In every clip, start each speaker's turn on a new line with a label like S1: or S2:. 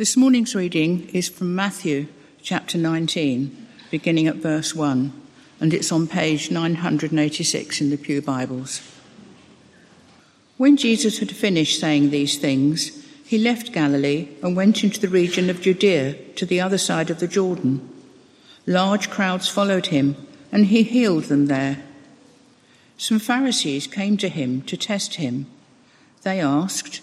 S1: This morning's reading is from Matthew chapter 19, beginning at verse 1, and it's on page 986 in the Pew Bibles. When Jesus had finished saying these things, he left Galilee and went into the region of Judea to the other side of the Jordan. Large crowds followed him, and he healed them there. Some Pharisees came to him to test him. They asked,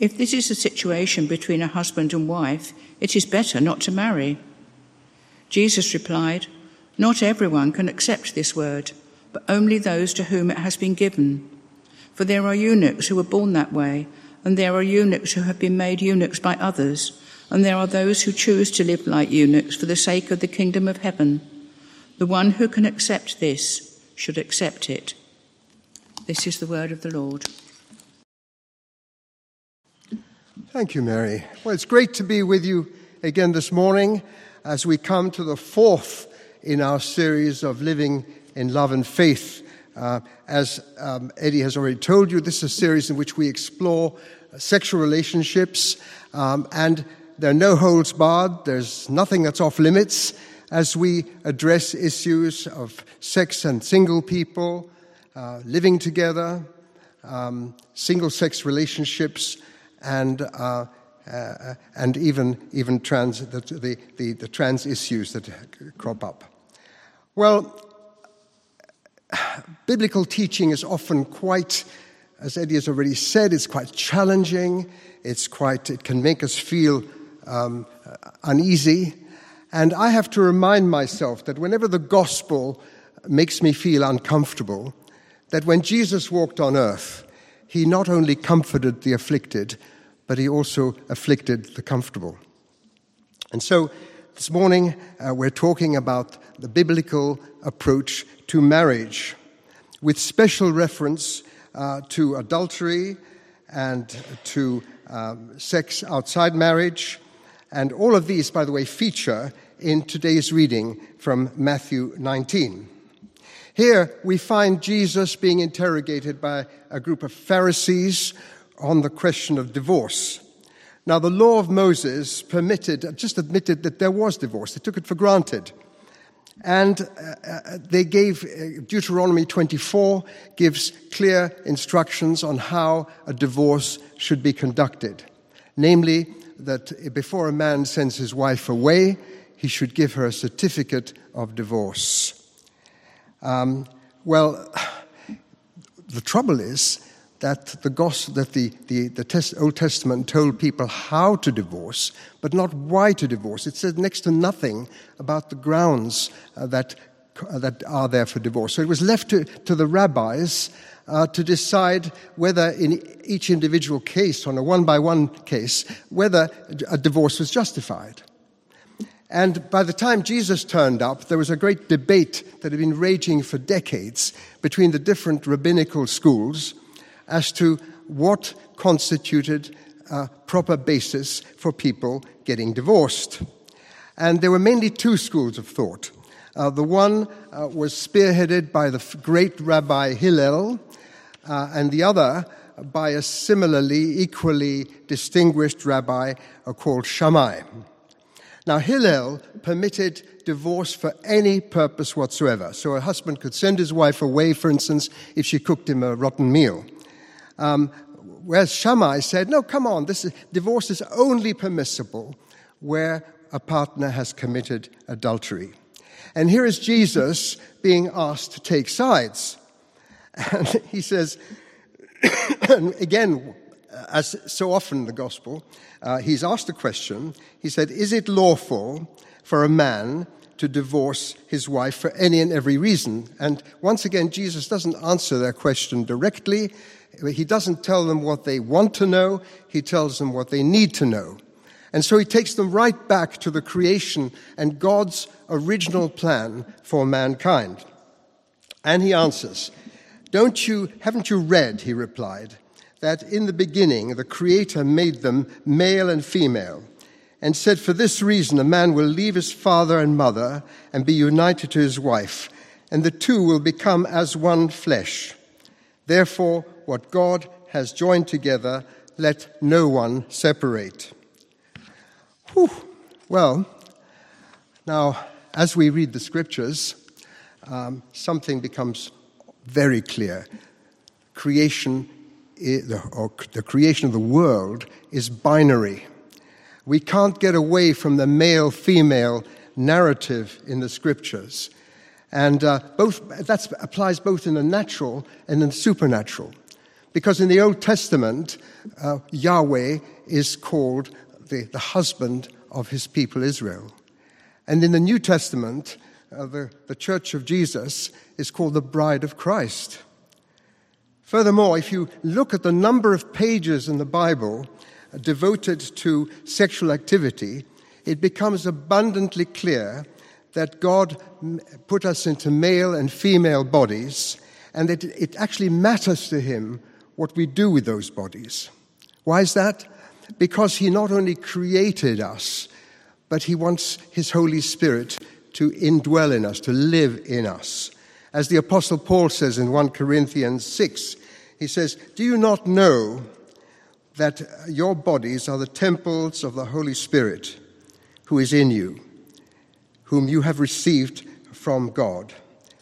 S1: if this is a situation between a husband and wife, it is better not to marry. Jesus replied, Not everyone can accept this word, but only those to whom it has been given. For there are eunuchs who were born that way, and there are eunuchs who have been made eunuchs by others, and there are those who choose to live like eunuchs for the sake of the kingdom of heaven. The one who can accept this should accept it. This is the word of the Lord.
S2: Thank you, Mary. Well, it's great to be with you again this morning as we come to the fourth in our series of living in love and faith. Uh, as um, Eddie has already told you, this is a series in which we explore sexual relationships, um, and there are no holds barred, there's nothing that's off limits as we address issues of sex and single people, uh, living together, um, single sex relationships and uh, uh, and even even trans the, the, the, the trans issues that crop up. Well, biblical teaching is often quite, as Eddie has already said, it's quite challenging. It's quite it can make us feel um, uneasy, and I have to remind myself that whenever the gospel makes me feel uncomfortable, that when Jesus walked on earth, he not only comforted the afflicted, but he also afflicted the comfortable. And so this morning uh, we're talking about the biblical approach to marriage, with special reference uh, to adultery and to um, sex outside marriage. And all of these, by the way, feature in today's reading from Matthew 19. Here we find Jesus being interrogated by a group of Pharisees on the question of divorce. Now, the law of Moses permitted, just admitted that there was divorce, they took it for granted. And uh, uh they gave, uh, Deuteronomy 24 gives clear instructions on how a divorce should be conducted. Namely, that before a man sends his wife away, he should give her a certificate of divorce. Um, well, the trouble is that the gospel, that the, the, the test, Old Testament told people how to divorce, but not why to divorce. It said next to nothing about the grounds uh, that, uh, that are there for divorce. So it was left to, to the rabbis uh, to decide whether in each individual case, on a one by one case, whether a divorce was justified. And by the time Jesus turned up, there was a great debate that had been raging for decades between the different rabbinical schools as to what constituted a proper basis for people getting divorced. And there were mainly two schools of thought. Uh, the one uh, was spearheaded by the great Rabbi Hillel, uh, and the other by a similarly, equally distinguished rabbi uh, called Shammai. Now, Hillel permitted divorce for any purpose whatsoever. So a husband could send his wife away, for instance, if she cooked him a rotten meal. Um, whereas Shammai said, no, come on, this is, divorce is only permissible where a partner has committed adultery. And here is Jesus being asked to take sides. And he says, again, as so often in the gospel, uh, he's asked a question. He said, Is it lawful for a man to divorce his wife for any and every reason? And once again, Jesus doesn't answer their question directly. He doesn't tell them what they want to know, he tells them what they need to know. And so he takes them right back to the creation and God's original plan for mankind. And he answers, Don't you, haven't you read, he replied, that in the beginning the Creator made them male and female, and said, For this reason a man will leave his father and mother and be united to his wife, and the two will become as one flesh. Therefore, what God has joined together, let no one separate. Whew. Well, now, as we read the scriptures, um, something becomes very clear. Creation or the creation of the world is binary. We can't get away from the male female narrative in the scriptures. And uh, both, that applies both in the natural and in the supernatural. Because in the Old Testament, uh, Yahweh is called the, the husband of his people Israel. And in the New Testament, uh, the, the Church of Jesus is called the Bride of Christ. Furthermore, if you look at the number of pages in the Bible uh, devoted to sexual activity, it becomes abundantly clear that God put us into male and female bodies and that it actually matters to Him what we do with those bodies. Why is that? Because He not only created us, but He wants His Holy Spirit to indwell in us, to live in us. As the Apostle Paul says in 1 Corinthians 6, he says, Do you not know that your bodies are the temples of the Holy Spirit who is in you, whom you have received from God?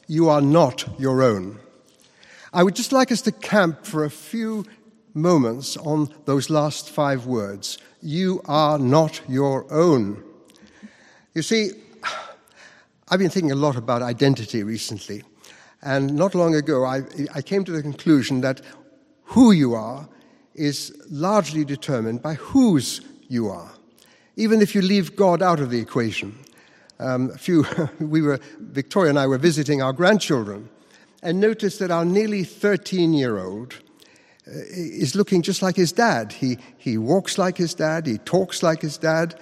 S2: You are not your own. I would just like us to camp for a few moments on those last five words. You are not your own. You see, I've been thinking a lot about identity recently. And not long ago, I, I came to the conclusion that who you are is largely determined by whose you are, even if you leave God out of the equation. Um, a few, we were, Victoria and I were visiting our grandchildren and noticed that our nearly 13 year old uh, is looking just like his dad. He, he walks like his dad, he talks like his dad.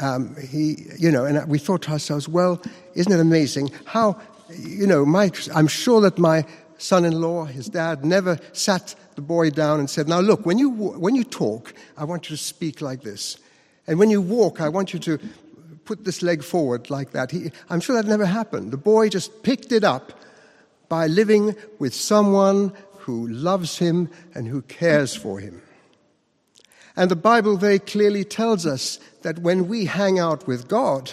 S2: Um, he, you know, and we thought to ourselves, well, isn't it amazing how you know, my, I'm sure that my son in law, his dad, never sat the boy down and said, Now look, when you, when you talk, I want you to speak like this. And when you walk, I want you to put this leg forward like that. He, I'm sure that never happened. The boy just picked it up by living with someone who loves him and who cares for him. And the Bible very clearly tells us that when we hang out with God,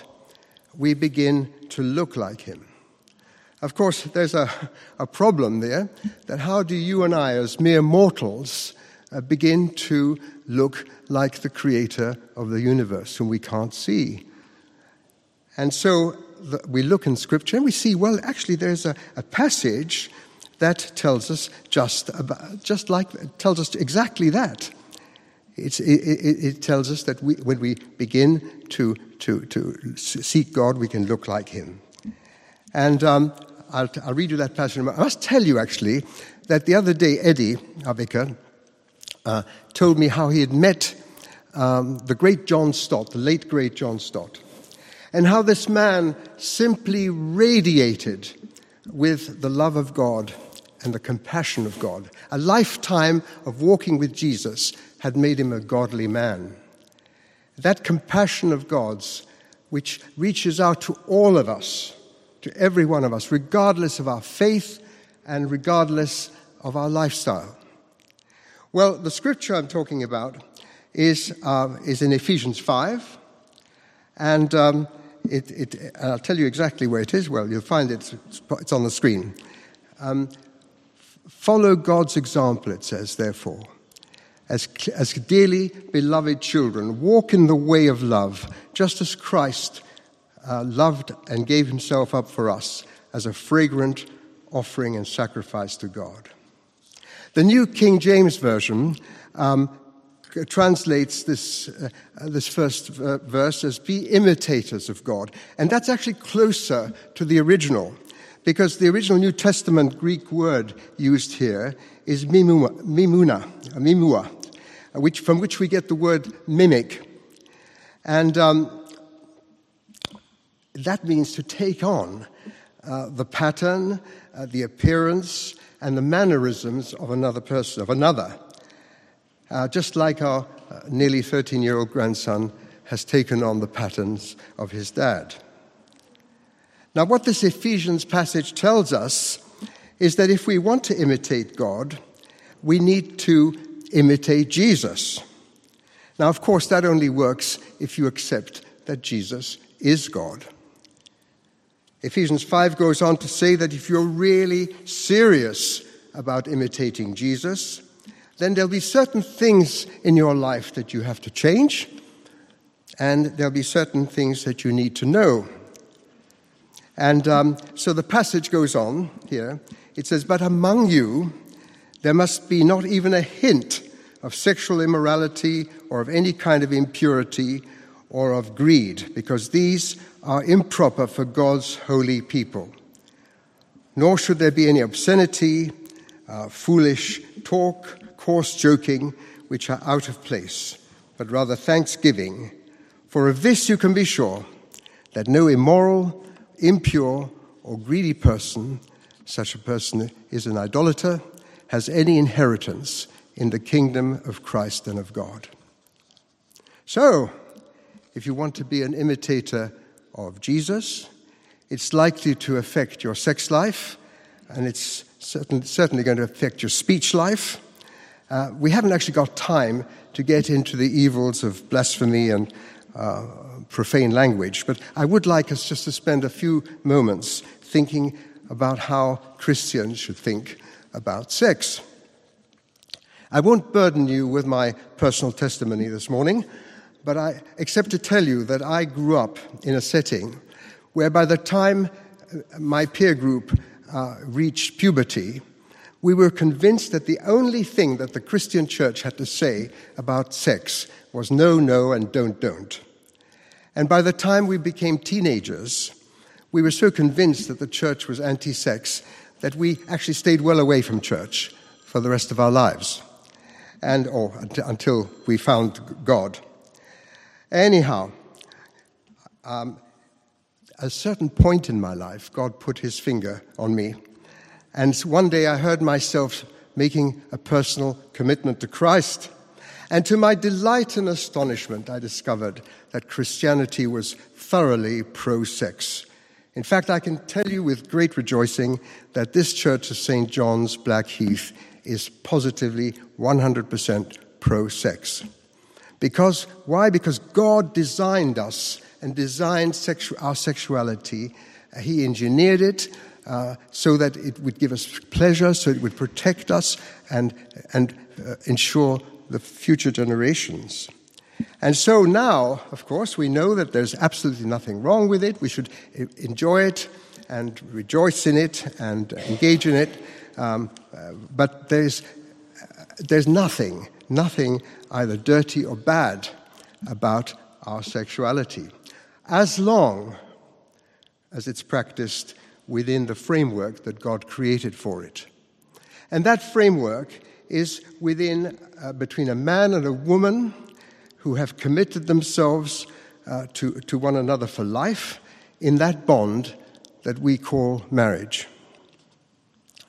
S2: we begin to look like him. Of course, there's a, a problem there that how do you and I, as mere mortals, uh, begin to look like the creator of the universe whom we can't see? And so the, we look in Scripture and we see, well, actually, there's a, a passage that tells us just, about, just like, tells us exactly that. It, it, it, tells us that we, when we begin to, to, to seek God, we can look like Him. And um, I'll, I'll, read you that passage. I must tell you, actually, that the other day, Eddie, our vicar, uh, told me how he had met um, the great John Stott, the late great John Stott, and how this man simply radiated with the love of God and the compassion of God. A lifetime of walking with Jesus had made him a godly man. That compassion of God's, which reaches out to all of us, to every one of us, regardless of our faith and regardless of our lifestyle. Well, the scripture I'm talking about is, uh, is in Ephesians 5, and um, it, it, I'll tell you exactly where it is. Well, you'll find it, it's on the screen. Um, follow God's example, it says, therefore, as, as dearly beloved children, walk in the way of love, just as Christ uh, loved and gave himself up for us as a fragrant offering and sacrifice to God. The New King James Version um, translates this, uh, this first verse as be imitators of God. And that's actually closer to the original, because the original New Testament Greek word used here is mimuna, mimuna, mimua, which, from which we get the word mimic. And um, that means to take on uh, the pattern, uh, the appearance, and the mannerisms of another person, of another. Uh, just like our uh, nearly 13 year old grandson has taken on the patterns of his dad. Now, what this Ephesians passage tells us is that if we want to imitate God, we need to imitate Jesus. Now, of course, that only works if you accept that Jesus is God. Ephesians 5 goes on to say that if you're really serious about imitating Jesus, then there'll be certain things in your life that you have to change, and there'll be certain things that you need to know. And um, so the passage goes on here. It says, But among you there must be not even a hint of sexual immorality or of any kind of impurity or of greed, because these are improper for God's holy people. Nor should there be any obscenity, uh, foolish talk, coarse joking, which are out of place, but rather thanksgiving. For of this you can be sure that no immoral, impure, or greedy person, such a person is an idolater, has any inheritance in the kingdom of Christ and of God. So, if you want to be an imitator of Jesus. It's likely to affect your sex life, and it's certain, certainly going to affect your speech life. Uh, we haven't actually got time to get into the evils of blasphemy and uh, profane language, but I would like us just to spend a few moments thinking about how Christians should think about sex. I won't burden you with my personal testimony this morning but I, except to tell you that I grew up in a setting where by the time my peer group uh, reached puberty, we were convinced that the only thing that the Christian church had to say about sex was no, no, and don't, don't. And by the time we became teenagers, we were so convinced that the church was anti sex that we actually stayed well away from church for the rest of our lives, and, or until we found God. Anyhow, um, at a certain point in my life, God put his finger on me. And one day I heard myself making a personal commitment to Christ. And to my delight and astonishment, I discovered that Christianity was thoroughly pro sex. In fact, I can tell you with great rejoicing that this church of St. John's Blackheath is positively 100% pro sex. Because, why? Because God designed us and designed sexu- our sexuality. Uh, he engineered it uh, so that it would give us pleasure, so it would protect us and, and uh, ensure the future generations. And so now, of course, we know that there's absolutely nothing wrong with it. We should enjoy it and rejoice in it and engage in it. Um, uh, but there's, uh, there's nothing nothing either dirty or bad about our sexuality, as long as it's practiced within the framework that God created for it. And that framework is within uh, between a man and a woman who have committed themselves uh, to, to one another for life in that bond that we call marriage.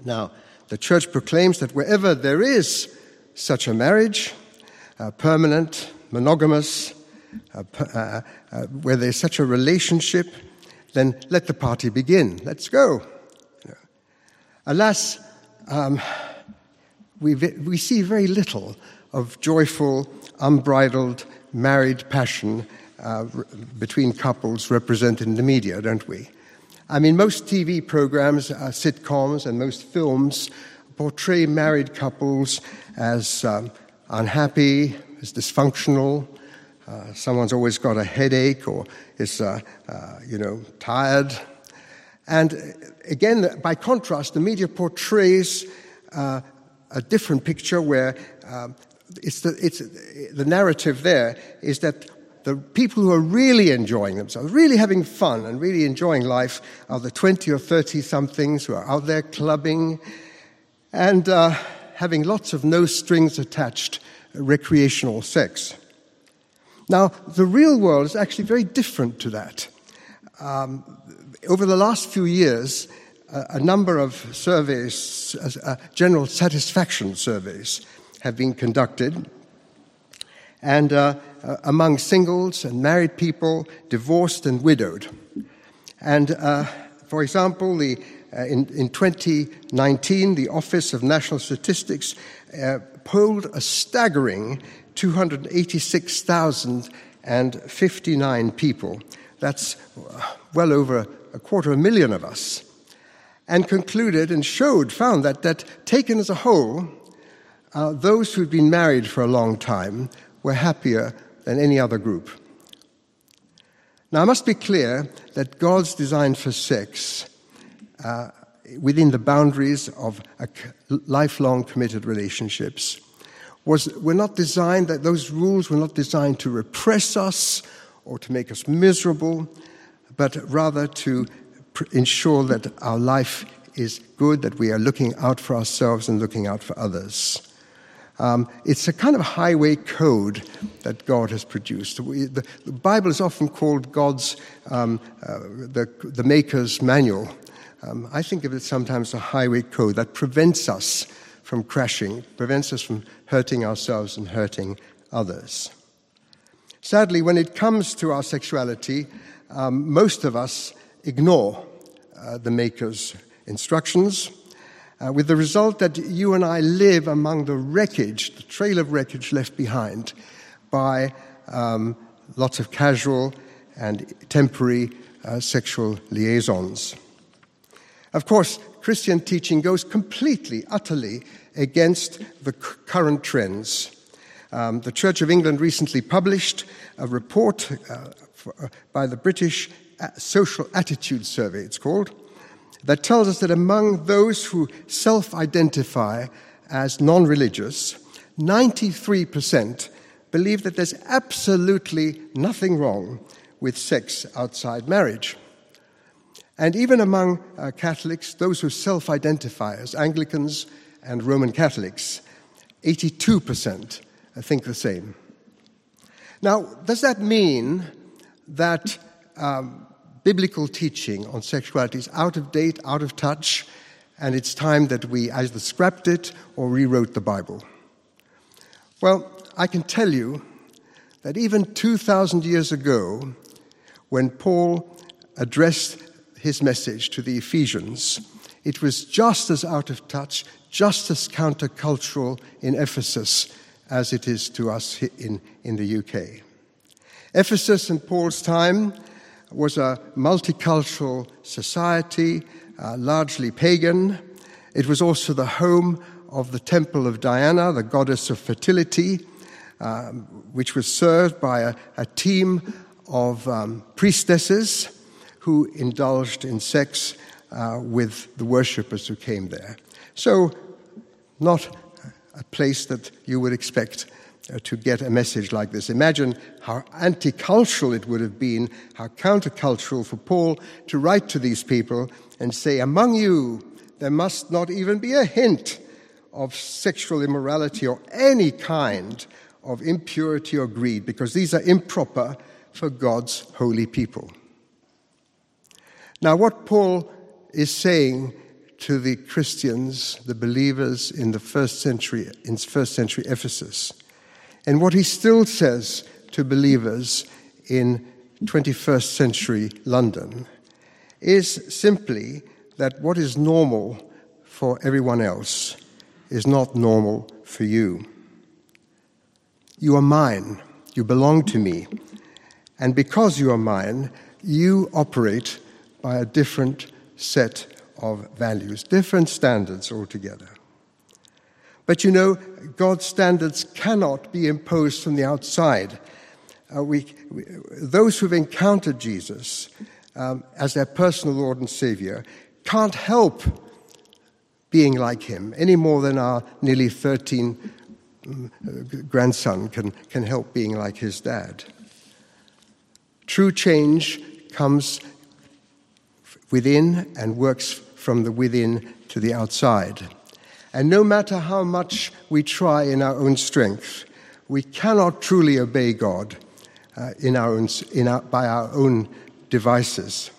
S2: Now, the church proclaims that wherever there is such a marriage, uh, permanent, monogamous, uh, uh, uh, where there's such a relationship, then let the party begin. Let's go. Alas, um, we, we see very little of joyful, unbridled, married passion uh, between couples represented in the media, don't we? I mean, most TV programs, uh, sitcoms, and most films portray married couples as um, unhappy, as dysfunctional, uh, someone's always got a headache or is, uh, uh, you know, tired. And again, by contrast, the media portrays uh, a different picture where um, it's the, it's, the narrative there is that the people who are really enjoying themselves, really having fun and really enjoying life are the 20 or 30 somethings who are out there clubbing and uh, having lots of no strings attached recreational sex. Now, the real world is actually very different to that. Um, over the last few years, uh, a number of surveys, uh, general satisfaction surveys, have been conducted. And uh, uh among singles and married people, divorced and widowed. And uh, for example, the, uh, in, in, 2019, the Office of National Statistics polled a staggering 286,059 people. That's well over a quarter of a million of us. And concluded and showed, found that, that taken as a whole, uh, those who'd been married for a long time were happier than any other group. Now, I must be clear that God's design for sex, uh, within the boundaries of lifelong committed relationships, was, were not designed, that those rules were not designed to repress us or to make us miserable, but rather to ensure that our life is good, that we are looking out for ourselves and looking out for others. Um, it's a kind of highway code that God has produced. We, the, the, Bible is often called God's, um, uh, the, the Maker's manual. Um, I think of it sometimes as a highway code that prevents us from crashing, prevents us from hurting ourselves and hurting others. Sadly, when it comes to our sexuality, um, most of us ignore uh, the Maker's instructions, uh, with the result that you and I live among the wreckage, the trail of wreckage left behind by um, lots of casual and temporary uh, sexual liaisons. Of course, Christian teaching goes completely, utterly against the current trends. Um, the Church of England recently published a report uh, for, uh, by the British uh, Social Attitude Survey, it's called, that tells us that among those who self identify as non religious, 93% believe that there's absolutely nothing wrong with sex outside marriage. And even among uh, Catholics, those who self identify as Anglicans, and Roman Catholics. 82% think the same. Now, does that mean that um, biblical teaching on sexuality is out of date, out of touch, and it's time that we either scrapped it or rewrote the Bible? Well, I can tell you that even 2,000 years ago, when Paul addressed his message to the Ephesians, it was just as out of touch, just as countercultural in Ephesus as it is to us in, in the UK. Ephesus in Paul's time was a multicultural society, uh, largely pagan. It was also the home of the Temple of Diana, the goddess of fertility, um, which was served by a, a team of um, priestesses who indulged in sex uh, with the worshippers who came there. So, not a place that you would expect uh, to get a message like this. Imagine how anti cultural it would have been, how countercultural for Paul to write to these people and say, Among you, there must not even be a hint of sexual immorality or any kind of impurity or greed, because these are improper for God's holy people. Now, what Paul is saying to the Christians, the believers in the first century, in first century Ephesus, and what he still says to believers in 21st century London is simply that what is normal for everyone else is not normal for you. You are mine, you belong to me, and because you are mine, you operate by a different set of values, different standards altogether. But you know, God's standards cannot be imposed from the outside. Uh, we, we, those who've encountered Jesus um, as their personal Lord and Savior can't help being like him any more than our nearly 13 um, grandson can, can help being like his dad. True change comes within and works from the within to the outside. And no matter how much we try in our own strength, we cannot truly obey God uh, in our own, in our, by our own devices.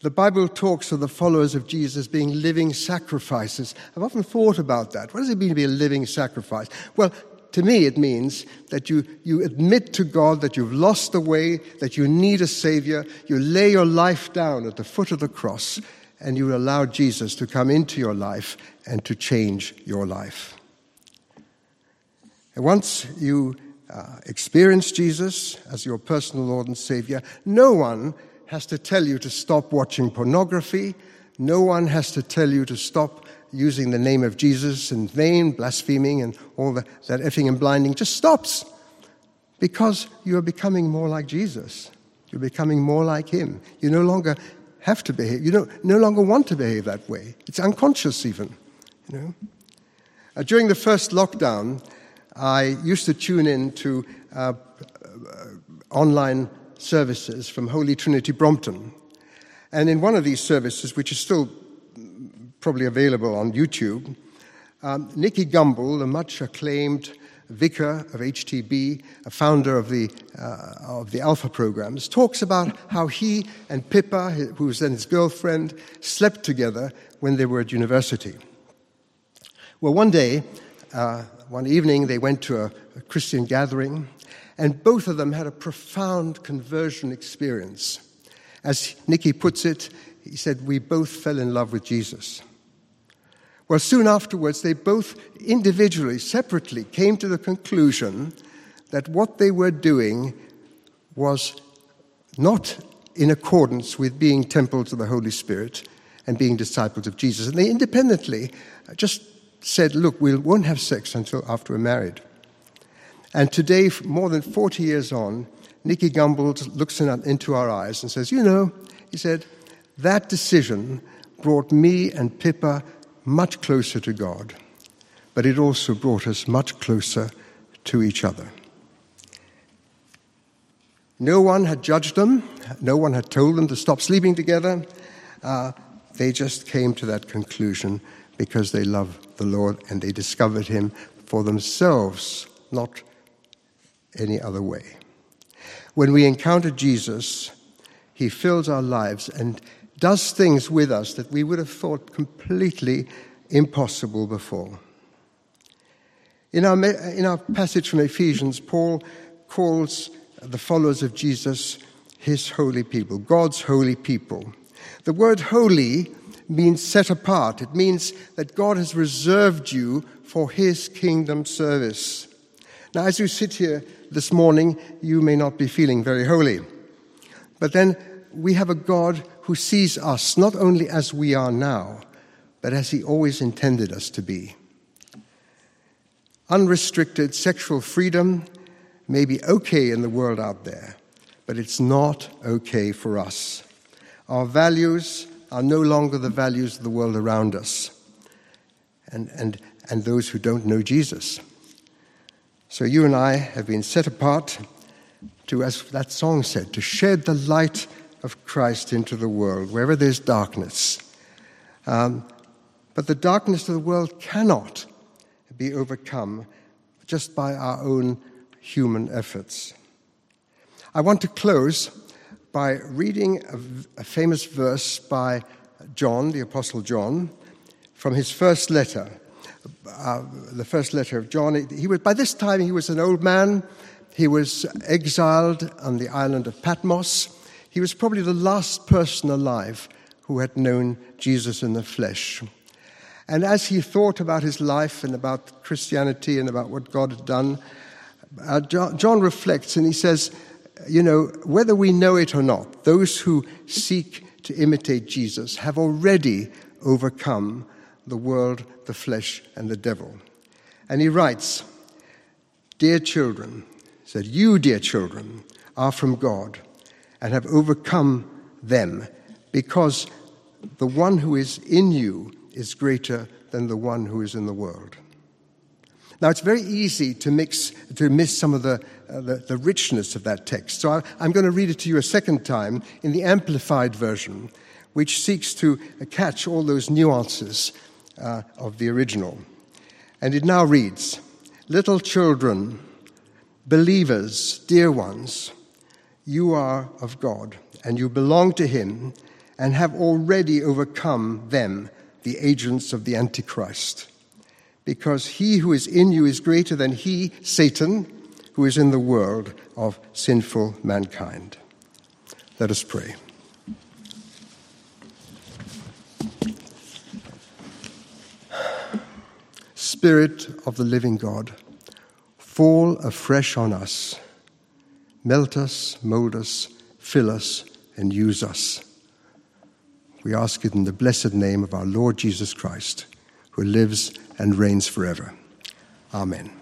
S2: The Bible talks of the followers of Jesus being living sacrifices. I've often thought about that. What does it mean to be a living sacrifice? Well, to me, it means that you, you admit to God that you've lost the way, that you need a Savior, you lay your life down at the foot of the cross, and you allow Jesus to come into your life and to change your life. And once you uh, experience Jesus as your personal Lord and Savior, no one has to tell you to stop watching pornography. No one has to tell you to stop using the name of Jesus in vain, blaspheming, and all the, that effing and blinding. Just stops because you are becoming more like Jesus. You're becoming more like Him. You no longer have to behave. You don't, no longer want to behave that way. It's unconscious, even. You know. Uh, during the first lockdown, I used to tune in to uh, uh, online services from Holy Trinity Brompton. And in one of these services, which is still probably available on YouTube, um, Nicky Gumbel, the much acclaimed vicar of HTB, a founder of the, uh, of the Alpha programs, talks about how he and Pippa, who was then his girlfriend, slept together when they were at university. Well, one day, uh, one evening, they went to a, a Christian gathering, and both of them had a profound conversion experience. As Nicky puts it, he said, We both fell in love with Jesus. Well, soon afterwards, they both individually, separately, came to the conclusion that what they were doing was not in accordance with being temple to the Holy Spirit and being disciples of Jesus. And they independently just said, Look, we won't have sex until after we're married. And today, more than 40 years on, Nicky Gumbel looks in, into our eyes and says, You know, he said, that decision brought me and Pippa much closer to God, but it also brought us much closer to each other. No one had judged them, no one had told them to stop sleeping together. Uh, they just came to that conclusion because they love the Lord and they discovered Him for themselves, not any other way. When we encounter Jesus, He fills our lives and does things with us that we would have thought completely impossible before. In our, in our passage from Ephesians, Paul calls the followers of Jesus his holy people, God's holy people. The word holy means set apart. It means that God has reserved you for his kingdom service. Now, as you sit here this morning, you may not be feeling very holy. But then we have a God who sees us not only as we are now, but as he always intended us to be. Unrestricted sexual freedom may be okay in the world out there, but it's not okay for us. Our values are no longer the values of the world around us and, and, and those who don't know Jesus. So you and I have been set apart to, as that song said, to shed the light of Christ into the world, wherever there's darkness. Um, but the darkness of the world cannot be overcome just by our own human efforts. I want to close by reading a, a famous verse by John, the Apostle John, from his first letter. Uh, the first letter of John. He was, by this time, he was an old man. He was exiled on the island of Patmos. He was probably the last person alive who had known Jesus in the flesh. And as he thought about his life and about Christianity and about what God had done, uh, John, reflects and he says, you know, whether we know it or not, those who seek to imitate Jesus have already overcome the world, the flesh, and the devil. And he writes, Dear children, said, You, dear children, are from God and have overcome them because the one who is in you is greater than the one who is in the world. Now, it's very easy to, mix, to miss some of the, uh, the, the, richness of that text. So I, am going to read it to you a second time in the Amplified Version, which seeks to catch all those nuances uh, of the original. And it now reads Little children, believers, dear ones, you are of God, and you belong to Him, and have already overcome them, the agents of the Antichrist because he who is in you is greater than he, Satan, who is in the world of sinful mankind. Let us pray. Spirit of the living God, fall afresh on us. Melt us, mold us, fill us, and use us. We ask it in the blessed name of our Lord Jesus Christ, who lives and reigns forever. Amen.